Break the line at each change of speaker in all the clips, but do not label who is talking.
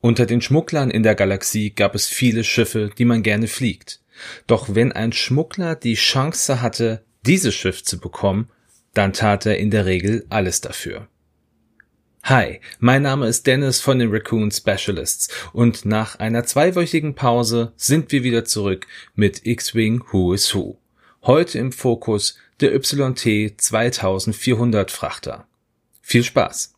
Unter den Schmugglern in der Galaxie gab es viele Schiffe, die man gerne fliegt. Doch wenn ein Schmuggler die Chance hatte, dieses Schiff zu bekommen, dann tat er in der Regel alles dafür. Hi, mein Name ist Dennis von den Raccoon Specialists und nach einer zweiwöchigen Pause sind wir wieder zurück mit X-Wing Who is Who. Heute im Fokus der YT 2400 Frachter. Viel Spaß!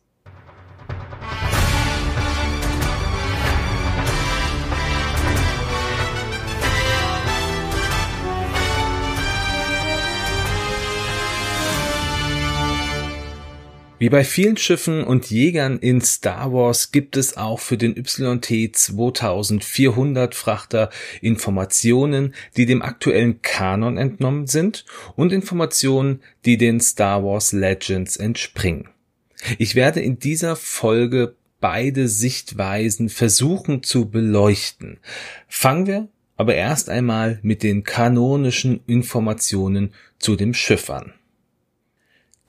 Wie bei vielen Schiffen und Jägern in Star Wars gibt es auch für den YT 2400 Frachter Informationen, die dem aktuellen Kanon entnommen sind und Informationen, die den Star Wars Legends entspringen. Ich werde in dieser Folge beide Sichtweisen versuchen zu beleuchten. Fangen wir aber erst einmal mit den kanonischen Informationen zu dem Schiff an.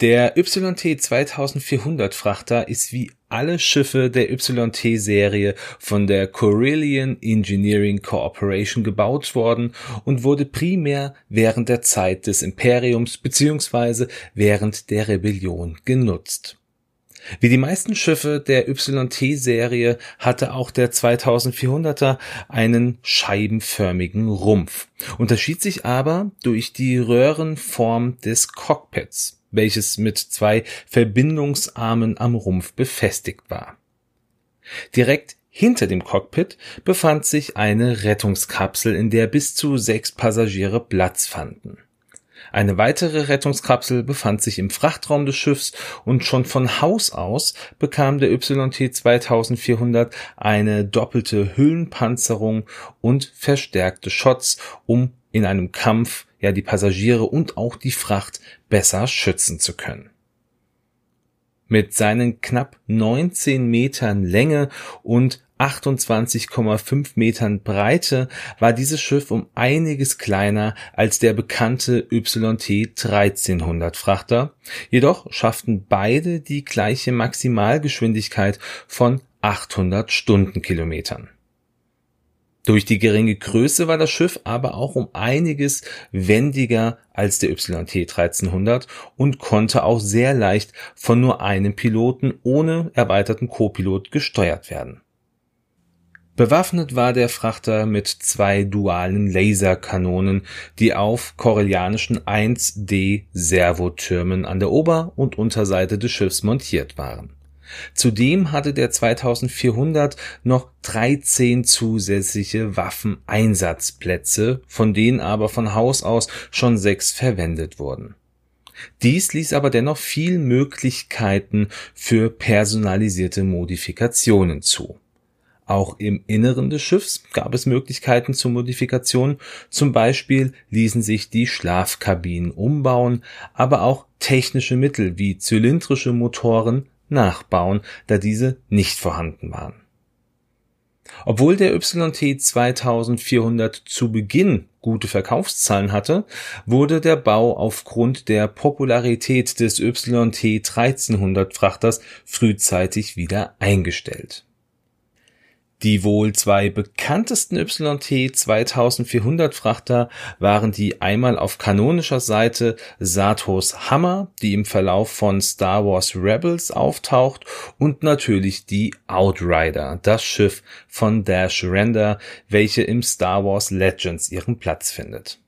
Der YT 2400 Frachter ist wie alle Schiffe der YT-Serie von der Corellian Engineering Corporation gebaut worden und wurde primär während der Zeit des Imperiums bzw. während der Rebellion genutzt. Wie die meisten Schiffe der YT-Serie hatte auch der 2400er einen scheibenförmigen Rumpf, unterschied sich aber durch die Röhrenform des Cockpits welches mit zwei Verbindungsarmen am Rumpf befestigt war. Direkt hinter dem Cockpit befand sich eine Rettungskapsel, in der bis zu sechs Passagiere Platz fanden. Eine weitere Rettungskapsel befand sich im Frachtraum des Schiffs und schon von Haus aus bekam der YT 2400 eine doppelte Hüllenpanzerung und verstärkte Shots, um in einem Kampf ja die Passagiere und auch die Fracht besser schützen zu können. Mit seinen knapp 19 Metern Länge und 28,5 Metern Breite war dieses Schiff um einiges kleiner als der bekannte YT 1300 Frachter, jedoch schafften beide die gleiche Maximalgeschwindigkeit von 800 Stundenkilometern. Durch die geringe Größe war das Schiff aber auch um einiges wendiger als der YT 1300 und konnte auch sehr leicht von nur einem Piloten ohne erweiterten Co-Pilot gesteuert werden. Bewaffnet war der Frachter mit zwei dualen Laserkanonen, die auf korellianischen 1D Servotürmen an der Ober- und Unterseite des Schiffs montiert waren Zudem hatte der 2400 noch 13 zusätzliche Waffeneinsatzplätze, von denen aber von Haus aus schon sechs verwendet wurden. Dies ließ aber dennoch viel Möglichkeiten für personalisierte Modifikationen zu. Auch im Inneren des Schiffs gab es Möglichkeiten zur Modifikation, zum Beispiel ließen sich die Schlafkabinen umbauen, aber auch technische Mittel wie zylindrische Motoren nachbauen, da diese nicht vorhanden waren. Obwohl der YT 2400 zu Beginn gute Verkaufszahlen hatte, wurde der Bau aufgrund der Popularität des YT 1300 Frachters frühzeitig wieder eingestellt die wohl zwei bekanntesten YT 2400 Frachter waren die einmal auf kanonischer Seite Satos Hammer, die im Verlauf von Star Wars Rebels auftaucht und natürlich die Outrider, das Schiff von Dash Render, welche im Star Wars Legends ihren Platz findet.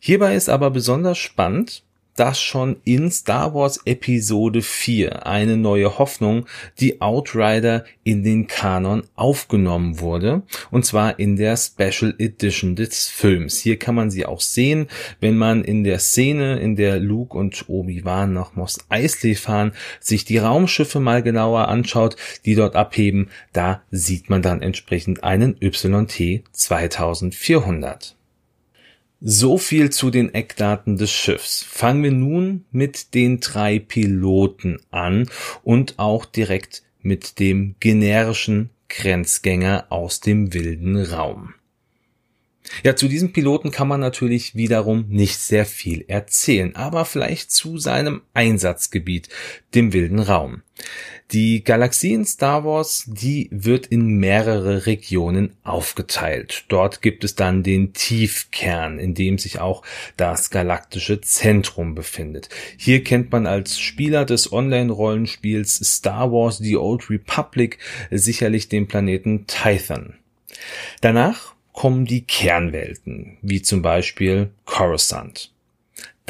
Hierbei ist aber besonders spannend, dass schon in Star Wars Episode 4 eine neue Hoffnung, die Outrider in den Kanon aufgenommen wurde, und zwar in der Special Edition des Films. Hier kann man sie auch sehen, wenn man in der Szene, in der Luke und Obi-Wan nach Mos Eisley fahren, sich die Raumschiffe mal genauer anschaut, die dort abheben, da sieht man dann entsprechend einen YT 2400. So viel zu den Eckdaten des Schiffs. Fangen wir nun mit den drei Piloten an und auch direkt mit dem generischen Grenzgänger aus dem wilden Raum. Ja, zu diesem Piloten kann man natürlich wiederum nicht sehr viel erzählen, aber vielleicht zu seinem Einsatzgebiet, dem wilden Raum. Die Galaxie in Star Wars, die wird in mehrere Regionen aufgeteilt. Dort gibt es dann den Tiefkern, in dem sich auch das galaktische Zentrum befindet. Hier kennt man als Spieler des Online-Rollenspiels Star Wars The Old Republic sicherlich den Planeten Tython. Danach kommen die Kernwelten, wie zum Beispiel Coruscant.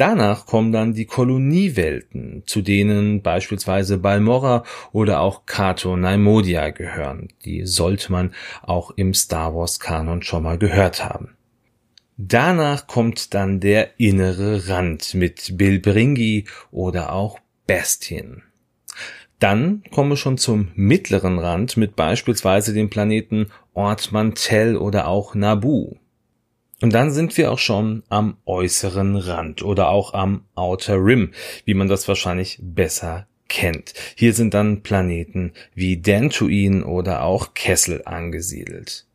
Danach kommen dann die Koloniewelten, zu denen beispielsweise Balmorra oder auch Kato Naimodia gehören. Die sollte man auch im Star Wars Kanon schon mal gehört haben. Danach kommt dann der innere Rand mit Bilbringi oder auch Bestien. Dann komme schon zum mittleren Rand mit beispielsweise den Planeten Ort Mantell oder auch Nabu. Und dann sind wir auch schon am äußeren Rand oder auch am Outer Rim, wie man das wahrscheinlich besser kennt. Hier sind dann Planeten wie Dantooine oder auch Kessel angesiedelt.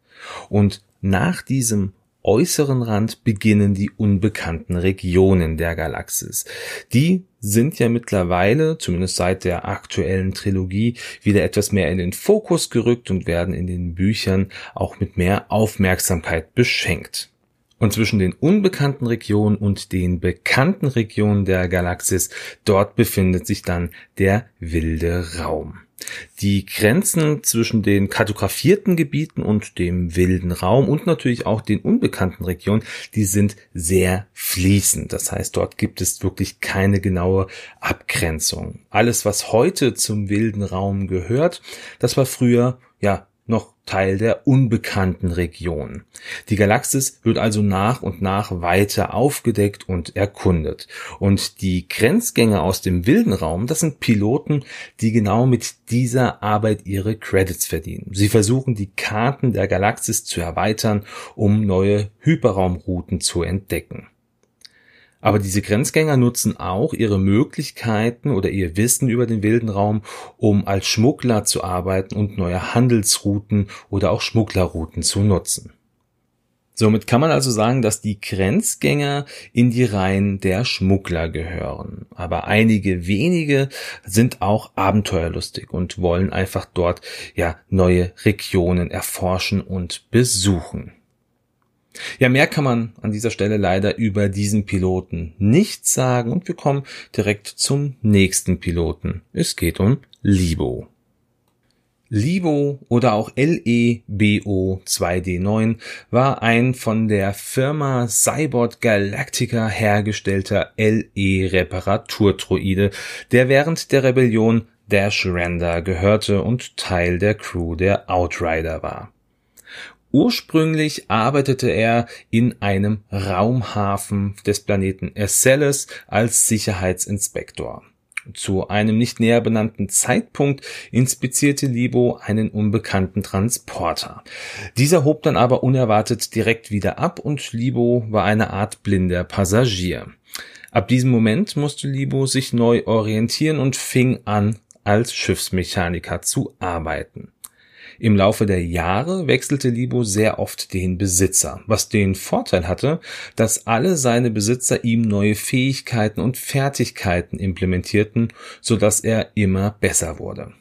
Und nach diesem äußeren Rand beginnen die unbekannten Regionen der Galaxis. Die sind ja mittlerweile, zumindest seit der aktuellen Trilogie, wieder etwas mehr in den Fokus gerückt und werden in den Büchern auch mit mehr Aufmerksamkeit beschenkt. Und zwischen den unbekannten Regionen und den bekannten Regionen der Galaxis, dort befindet sich dann der wilde Raum. Die Grenzen zwischen den kartografierten Gebieten und dem wilden Raum und natürlich auch den unbekannten Regionen, die sind sehr fließend. Das heißt, dort gibt es wirklich keine genaue Abgrenzung. Alles, was heute zum wilden Raum gehört, das war früher ja noch Teil der unbekannten Region. Die Galaxis wird also nach und nach weiter aufgedeckt und erkundet. Und die Grenzgänger aus dem wilden Raum, das sind Piloten, die genau mit dieser Arbeit ihre Credits verdienen. Sie versuchen die Karten der Galaxis zu erweitern, um neue Hyperraumrouten zu entdecken. Aber diese Grenzgänger nutzen auch ihre Möglichkeiten oder ihr Wissen über den wilden Raum, um als Schmuggler zu arbeiten und neue Handelsrouten oder auch Schmugglerrouten zu nutzen. Somit kann man also sagen, dass die Grenzgänger in die Reihen der Schmuggler gehören. Aber einige wenige sind auch abenteuerlustig und wollen einfach dort ja neue Regionen erforschen und besuchen. Ja, mehr kann man an dieser Stelle leider über diesen Piloten nicht sagen und wir kommen direkt zum nächsten Piloten. Es geht um Libo. Libo oder auch LEBO 2D9 war ein von der Firma Cybot Galactica hergestellter LE-Reparaturtroide, der während der Rebellion Dash Render gehörte und Teil der Crew der Outrider war. Ursprünglich arbeitete er in einem Raumhafen des Planeten Escelles als Sicherheitsinspektor. Zu einem nicht näher benannten Zeitpunkt inspizierte Libo einen unbekannten Transporter. Dieser hob dann aber unerwartet direkt wieder ab und Libo war eine Art blinder Passagier. Ab diesem Moment musste Libo sich neu orientieren und fing an, als Schiffsmechaniker zu arbeiten. Im Laufe der Jahre wechselte Libo sehr oft den Besitzer, was den Vorteil hatte, dass alle seine Besitzer ihm neue Fähigkeiten und Fertigkeiten implementierten, so dass er immer besser wurde.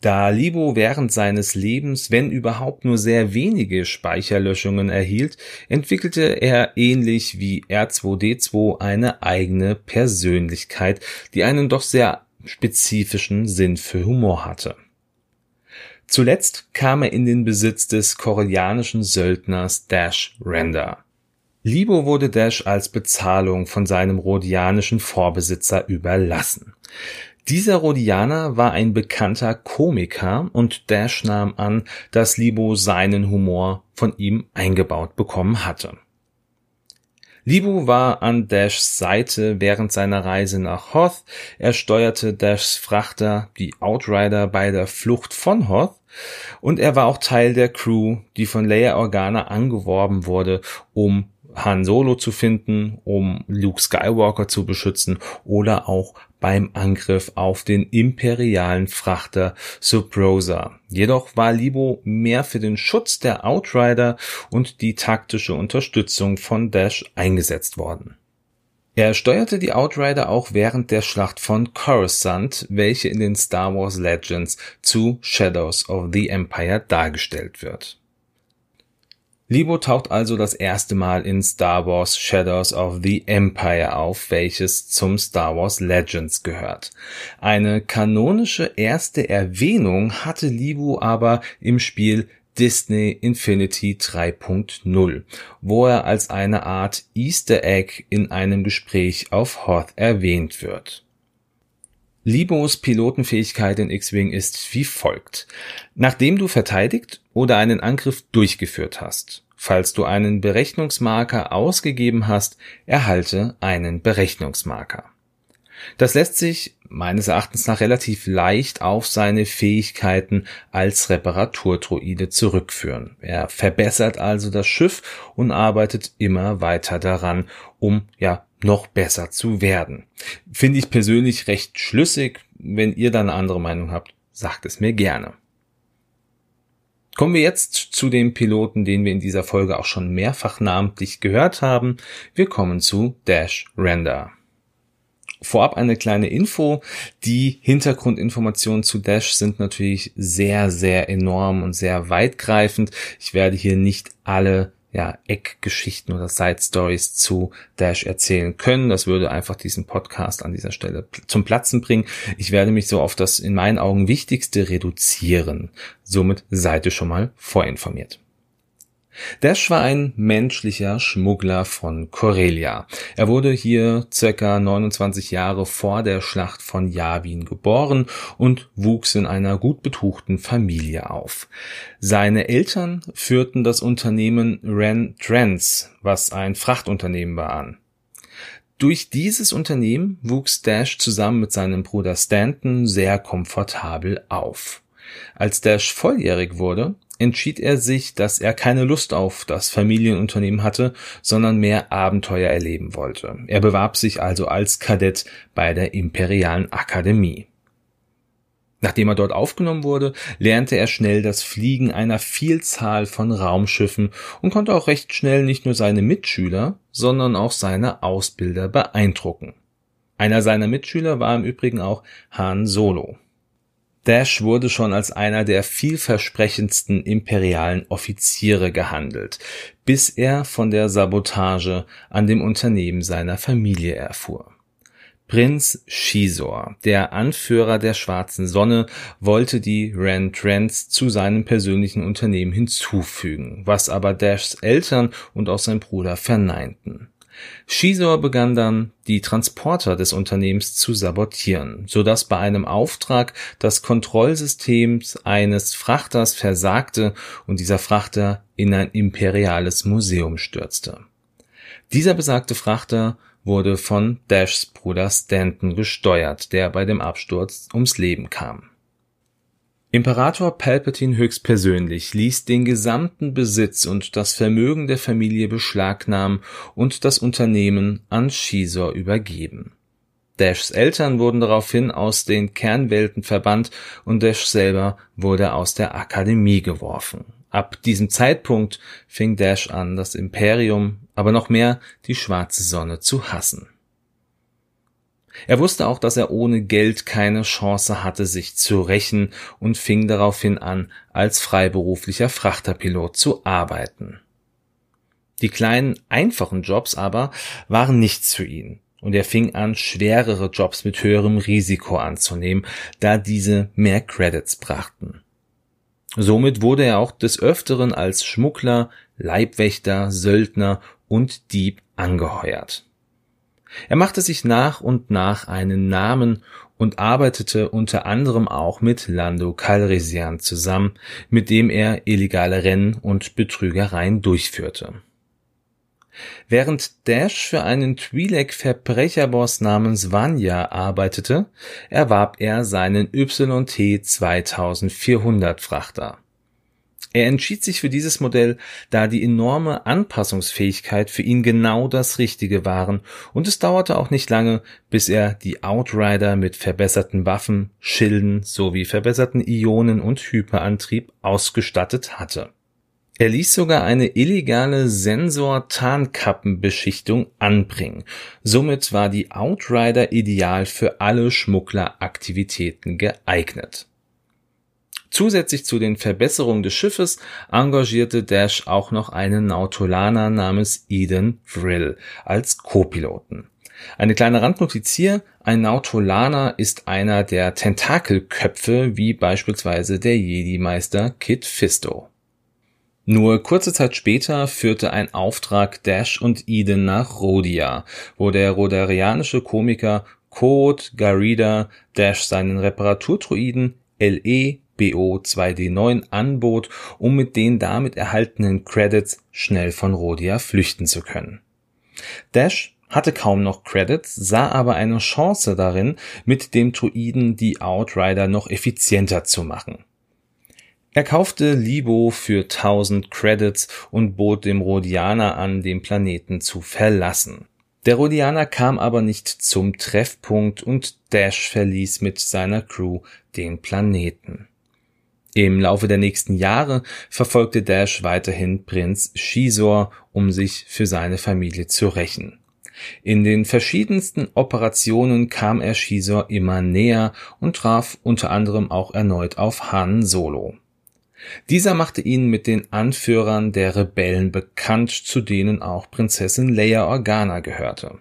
Da Libo während seines Lebens, wenn überhaupt nur sehr wenige Speicherlöschungen erhielt, entwickelte er ähnlich wie R2D2 eine eigene Persönlichkeit, die einen doch sehr spezifischen Sinn für Humor hatte. Zuletzt kam er in den Besitz des koreanischen Söldners Dash Render. Libo wurde Dash als Bezahlung von seinem rhodianischen Vorbesitzer überlassen. Dieser Rhodianer war ein bekannter Komiker und Dash nahm an, dass Libo seinen Humor von ihm eingebaut bekommen hatte. Libu war an Dashs Seite während seiner Reise nach Hoth. Er steuerte Dashs Frachter, die Outrider, bei der Flucht von Hoth. Und er war auch Teil der Crew, die von Leia Organa angeworben wurde, um Han Solo zu finden, um Luke Skywalker zu beschützen oder auch beim Angriff auf den imperialen Frachter Subrosa. Jedoch war Libo mehr für den Schutz der Outrider und die taktische Unterstützung von Dash eingesetzt worden. Er steuerte die Outrider auch während der Schlacht von Coruscant, welche in den Star Wars Legends zu Shadows of the Empire dargestellt wird. Libo taucht also das erste Mal in Star Wars Shadows of the Empire auf, welches zum Star Wars Legends gehört. Eine kanonische erste Erwähnung hatte Libo aber im Spiel Disney Infinity 3.0, wo er als eine Art Easter Egg in einem Gespräch auf Hoth erwähnt wird. Libos Pilotenfähigkeit in X-Wing ist wie folgt. Nachdem du verteidigt oder einen Angriff durchgeführt hast, falls du einen Berechnungsmarker ausgegeben hast, erhalte einen Berechnungsmarker. Das lässt sich meines Erachtens nach relativ leicht auf seine Fähigkeiten als Reparaturtroide zurückführen. Er verbessert also das Schiff und arbeitet immer weiter daran, um ja noch besser zu werden. Finde ich persönlich recht schlüssig. Wenn ihr da eine andere Meinung habt, sagt es mir gerne. Kommen wir jetzt zu dem Piloten, den wir in dieser Folge auch schon mehrfach namentlich gehört haben. Wir kommen zu Dash Render. Vorab eine kleine Info. Die Hintergrundinformationen zu Dash sind natürlich sehr, sehr enorm und sehr weitgreifend. Ich werde hier nicht alle ja, Eckgeschichten oder Side Stories zu Dash erzählen können. Das würde einfach diesen Podcast an dieser Stelle zum Platzen bringen. Ich werde mich so auf das in meinen Augen Wichtigste reduzieren. Somit seid ihr schon mal vorinformiert. Dash war ein menschlicher Schmuggler von Corellia. Er wurde hier circa 29 Jahre vor der Schlacht von Yavin geboren und wuchs in einer gut betuchten Familie auf. Seine Eltern führten das Unternehmen Ren Trans, was ein Frachtunternehmen war, an. Durch dieses Unternehmen wuchs Dash zusammen mit seinem Bruder Stanton sehr komfortabel auf. Als Dash volljährig wurde, entschied er sich, dass er keine Lust auf das Familienunternehmen hatte, sondern mehr Abenteuer erleben wollte. Er bewarb sich also als Kadett bei der Imperialen Akademie. Nachdem er dort aufgenommen wurde, lernte er schnell das Fliegen einer Vielzahl von Raumschiffen und konnte auch recht schnell nicht nur seine Mitschüler, sondern auch seine Ausbilder beeindrucken. Einer seiner Mitschüler war im Übrigen auch Han Solo. Dash wurde schon als einer der vielversprechendsten imperialen Offiziere gehandelt, bis er von der Sabotage an dem Unternehmen seiner Familie erfuhr. Prinz Shizor, der Anführer der Schwarzen Sonne, wollte die Ren Trends zu seinem persönlichen Unternehmen hinzufügen, was aber Dashs Eltern und auch sein Bruder verneinten. Shizor begann dann, die Transporter des Unternehmens zu sabotieren, so dass bei einem Auftrag das Kontrollsystem eines Frachters versagte und dieser Frachter in ein imperiales Museum stürzte. Dieser besagte Frachter wurde von Dashs Bruder Stanton gesteuert, der bei dem Absturz ums Leben kam Imperator Palpatine höchstpersönlich ließ den gesamten Besitz und das Vermögen der Familie beschlagnahmen und das Unternehmen an Shizor übergeben. Dashs Eltern wurden daraufhin aus den Kernwelten verbannt und Dash selber wurde aus der Akademie geworfen. Ab diesem Zeitpunkt fing Dash an, das Imperium, aber noch mehr die schwarze Sonne zu hassen. Er wusste auch, dass er ohne Geld keine Chance hatte, sich zu rächen und fing daraufhin an, als freiberuflicher Frachterpilot zu arbeiten. Die kleinen, einfachen Jobs aber waren nichts für ihn und er fing an, schwerere Jobs mit höherem Risiko anzunehmen, da diese mehr Credits brachten. Somit wurde er auch des Öfteren als Schmuggler, Leibwächter, Söldner und Dieb angeheuert. Er machte sich nach und nach einen Namen und arbeitete unter anderem auch mit Lando Calrissian zusammen, mit dem er illegale Rennen und Betrügereien durchführte. Während Dash für einen Twi'lek-Verbrecherboss namens Vanya arbeitete, erwarb er seinen YT 2400 Frachter. Er entschied sich für dieses Modell, da die enorme Anpassungsfähigkeit für ihn genau das Richtige waren, und es dauerte auch nicht lange, bis er die Outrider mit verbesserten Waffen, Schilden sowie verbesserten Ionen- und Hyperantrieb ausgestattet hatte. Er ließ sogar eine illegale Sensor-Tarnkappenbeschichtung anbringen. Somit war die Outrider ideal für alle Schmuggleraktivitäten geeignet. Zusätzlich zu den Verbesserungen des Schiffes engagierte Dash auch noch einen Nautolaner namens Eden Vrill als Co-Piloten. Eine kleine Randnotiz hier, ein Nautolaner ist einer der Tentakelköpfe, wie beispielsweise der Jedi-Meister Kit Fisto. Nur kurze Zeit später führte ein Auftrag Dash und Eden nach Rhodia, wo der rhodarianische Komiker Code Garida Dash seinen Reparaturtruiden LE BO2D9 anbot, um mit den damit erhaltenen Credits schnell von Rhodia flüchten zu können. Dash hatte kaum noch Credits, sah aber eine Chance darin, mit dem Druiden die Outrider noch effizienter zu machen. Er kaufte Libo für 1000 Credits und bot dem Rhodianer an, den Planeten zu verlassen. Der Rhodianer kam aber nicht zum Treffpunkt und Dash verließ mit seiner Crew den Planeten. Im Laufe der nächsten Jahre verfolgte Dash weiterhin Prinz Shisor, um sich für seine Familie zu rächen. In den verschiedensten Operationen kam er Shisor immer näher und traf unter anderem auch erneut auf Han Solo. Dieser machte ihn mit den Anführern der Rebellen bekannt, zu denen auch Prinzessin Leia Organa gehörte.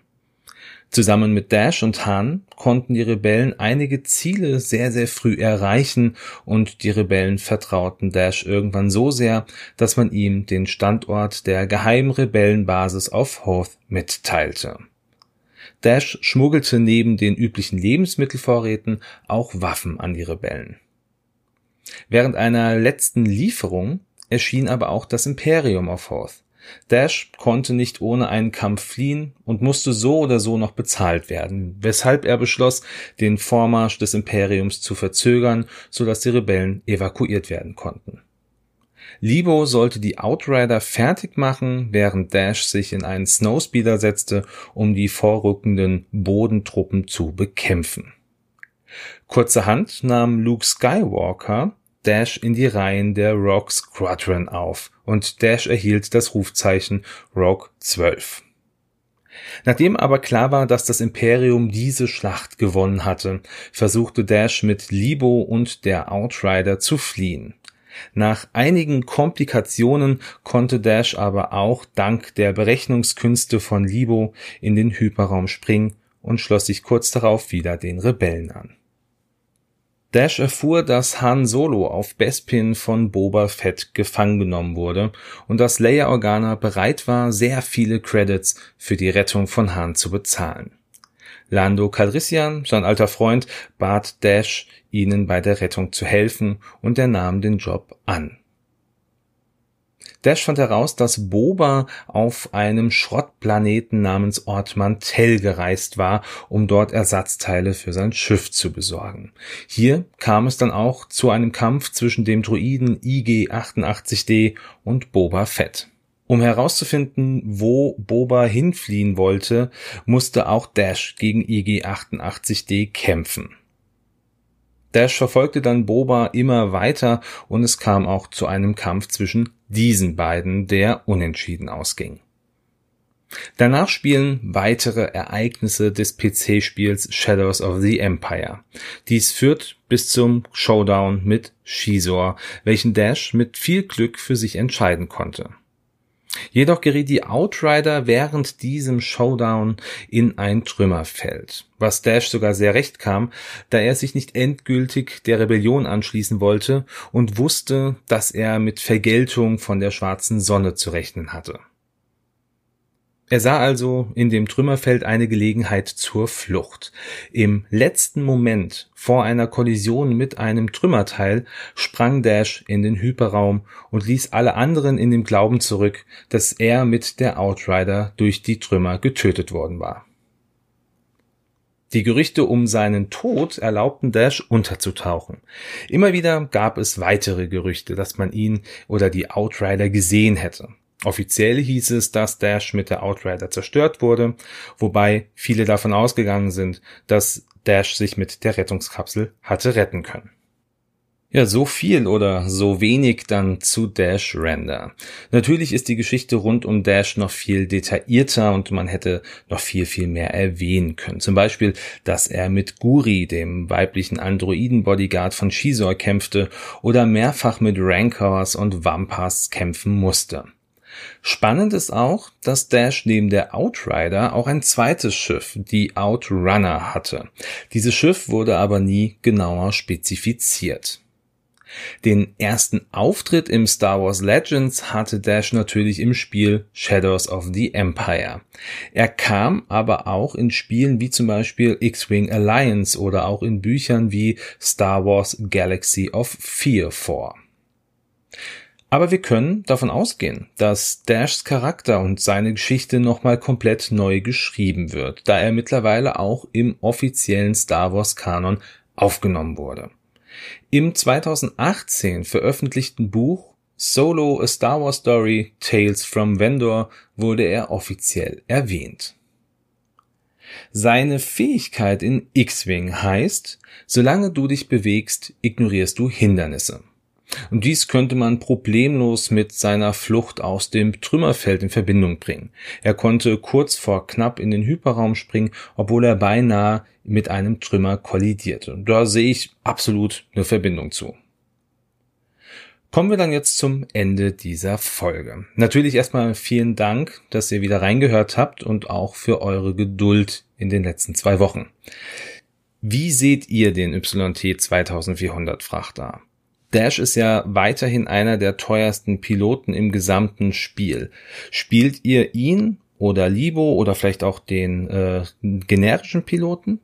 Zusammen mit Dash und Han konnten die Rebellen einige Ziele sehr, sehr früh erreichen und die Rebellen vertrauten Dash irgendwann so sehr, dass man ihm den Standort der geheimen Rebellenbasis auf Hoth mitteilte. Dash schmuggelte neben den üblichen Lebensmittelvorräten auch Waffen an die Rebellen. Während einer letzten Lieferung erschien aber auch das Imperium auf Hoth. Dash konnte nicht ohne einen Kampf fliehen und musste so oder so noch bezahlt werden, weshalb er beschloss, den Vormarsch des Imperiums zu verzögern, sodass die Rebellen evakuiert werden konnten. Libo sollte die Outrider fertig machen, während Dash sich in einen Snowspeeder setzte, um die vorrückenden Bodentruppen zu bekämpfen. Kurzerhand nahm Luke Skywalker Dash in die Reihen der Rogue Squadron auf und Dash erhielt das Rufzeichen Rogue 12. Nachdem aber klar war, dass das Imperium diese Schlacht gewonnen hatte, versuchte Dash mit Libo und der Outrider zu fliehen. Nach einigen Komplikationen konnte Dash aber auch dank der Berechnungskünste von Libo in den Hyperraum springen und schloss sich kurz darauf wieder den Rebellen an. Dash erfuhr, dass Han Solo auf Bespin von Boba Fett gefangen genommen wurde und dass Leia Organa bereit war, sehr viele Credits für die Rettung von Han zu bezahlen. Lando Calrissian, sein alter Freund, bat Dash, ihnen bei der Rettung zu helfen und er nahm den Job an. Dash fand heraus, dass Boba auf einem Schrottplaneten namens Ort Mantell gereist war, um dort Ersatzteile für sein Schiff zu besorgen. Hier kam es dann auch zu einem Kampf zwischen dem Druiden IG-88D und Boba Fett. Um herauszufinden, wo Boba hinfliehen wollte, musste auch Dash gegen IG-88D kämpfen. Dash verfolgte dann Boba immer weiter und es kam auch zu einem Kampf zwischen diesen beiden, der unentschieden ausging. Danach spielen weitere Ereignisse des PC-Spiels Shadows of the Empire. Dies führt bis zum Showdown mit Shizor, welchen Dash mit viel Glück für sich entscheiden konnte. Jedoch geriet die Outrider während diesem Showdown in ein Trümmerfeld, was Dash sogar sehr recht kam, da er sich nicht endgültig der Rebellion anschließen wollte und wusste, dass er mit Vergeltung von der schwarzen Sonne zu rechnen hatte. Er sah also in dem Trümmerfeld eine Gelegenheit zur Flucht. Im letzten Moment vor einer Kollision mit einem Trümmerteil sprang Dash in den Hyperraum und ließ alle anderen in dem Glauben zurück, dass er mit der Outrider durch die Trümmer getötet worden war. Die Gerüchte um seinen Tod erlaubten Dash unterzutauchen. Immer wieder gab es weitere Gerüchte, dass man ihn oder die Outrider gesehen hätte. Offiziell hieß es, dass Dash mit der Outrider zerstört wurde, wobei viele davon ausgegangen sind, dass Dash sich mit der Rettungskapsel hatte retten können. Ja, so viel oder so wenig dann zu Dash Render. Natürlich ist die Geschichte rund um Dash noch viel detaillierter und man hätte noch viel, viel mehr erwähnen können. Zum Beispiel, dass er mit Guri, dem weiblichen Androiden-Bodyguard von Shizor, kämpfte oder mehrfach mit Rancors und Vampas kämpfen musste. Spannend ist auch, dass Dash neben der Outrider auch ein zweites Schiff, die Outrunner, hatte. Dieses Schiff wurde aber nie genauer spezifiziert. Den ersten Auftritt im Star Wars Legends hatte Dash natürlich im Spiel Shadows of the Empire. Er kam aber auch in Spielen wie zum Beispiel X-Wing Alliance oder auch in Büchern wie Star Wars Galaxy of Fear vor. Aber wir können davon ausgehen, dass Dashs Charakter und seine Geschichte nochmal komplett neu geschrieben wird, da er mittlerweile auch im offiziellen Star Wars Kanon aufgenommen wurde. Im 2018 veröffentlichten Buch Solo A Star Wars Story Tales from Vendor wurde er offiziell erwähnt. Seine Fähigkeit in X-Wing heißt, solange du dich bewegst, ignorierst du Hindernisse. Und dies könnte man problemlos mit seiner Flucht aus dem Trümmerfeld in Verbindung bringen. Er konnte kurz vor knapp in den Hyperraum springen, obwohl er beinahe mit einem Trümmer kollidierte. Da sehe ich absolut eine Verbindung zu. Kommen wir dann jetzt zum Ende dieser Folge. Natürlich erstmal vielen Dank, dass ihr wieder reingehört habt und auch für eure Geduld in den letzten zwei Wochen. Wie seht ihr den YT 2400 Frachter? Dash ist ja weiterhin einer der teuersten Piloten im gesamten Spiel. Spielt ihr ihn oder Libo oder vielleicht auch den äh, generischen Piloten?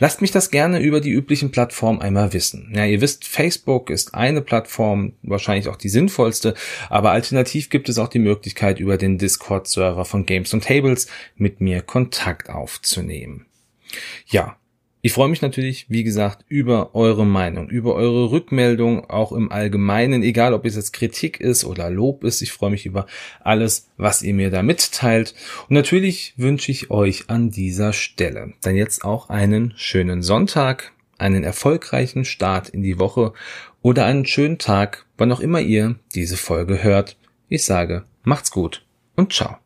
Lasst mich das gerne über die üblichen Plattformen einmal wissen. Ja, ihr wisst, Facebook ist eine Plattform, wahrscheinlich auch die sinnvollste, aber alternativ gibt es auch die Möglichkeit, über den Discord-Server von Games und Tables mit mir Kontakt aufzunehmen. Ja, ich freue mich natürlich, wie gesagt, über eure Meinung, über eure Rückmeldung, auch im Allgemeinen, egal ob es jetzt Kritik ist oder Lob ist. Ich freue mich über alles, was ihr mir da mitteilt. Und natürlich wünsche ich euch an dieser Stelle dann jetzt auch einen schönen Sonntag, einen erfolgreichen Start in die Woche oder einen schönen Tag, wann auch immer ihr diese Folge hört. Ich sage, macht's gut und ciao.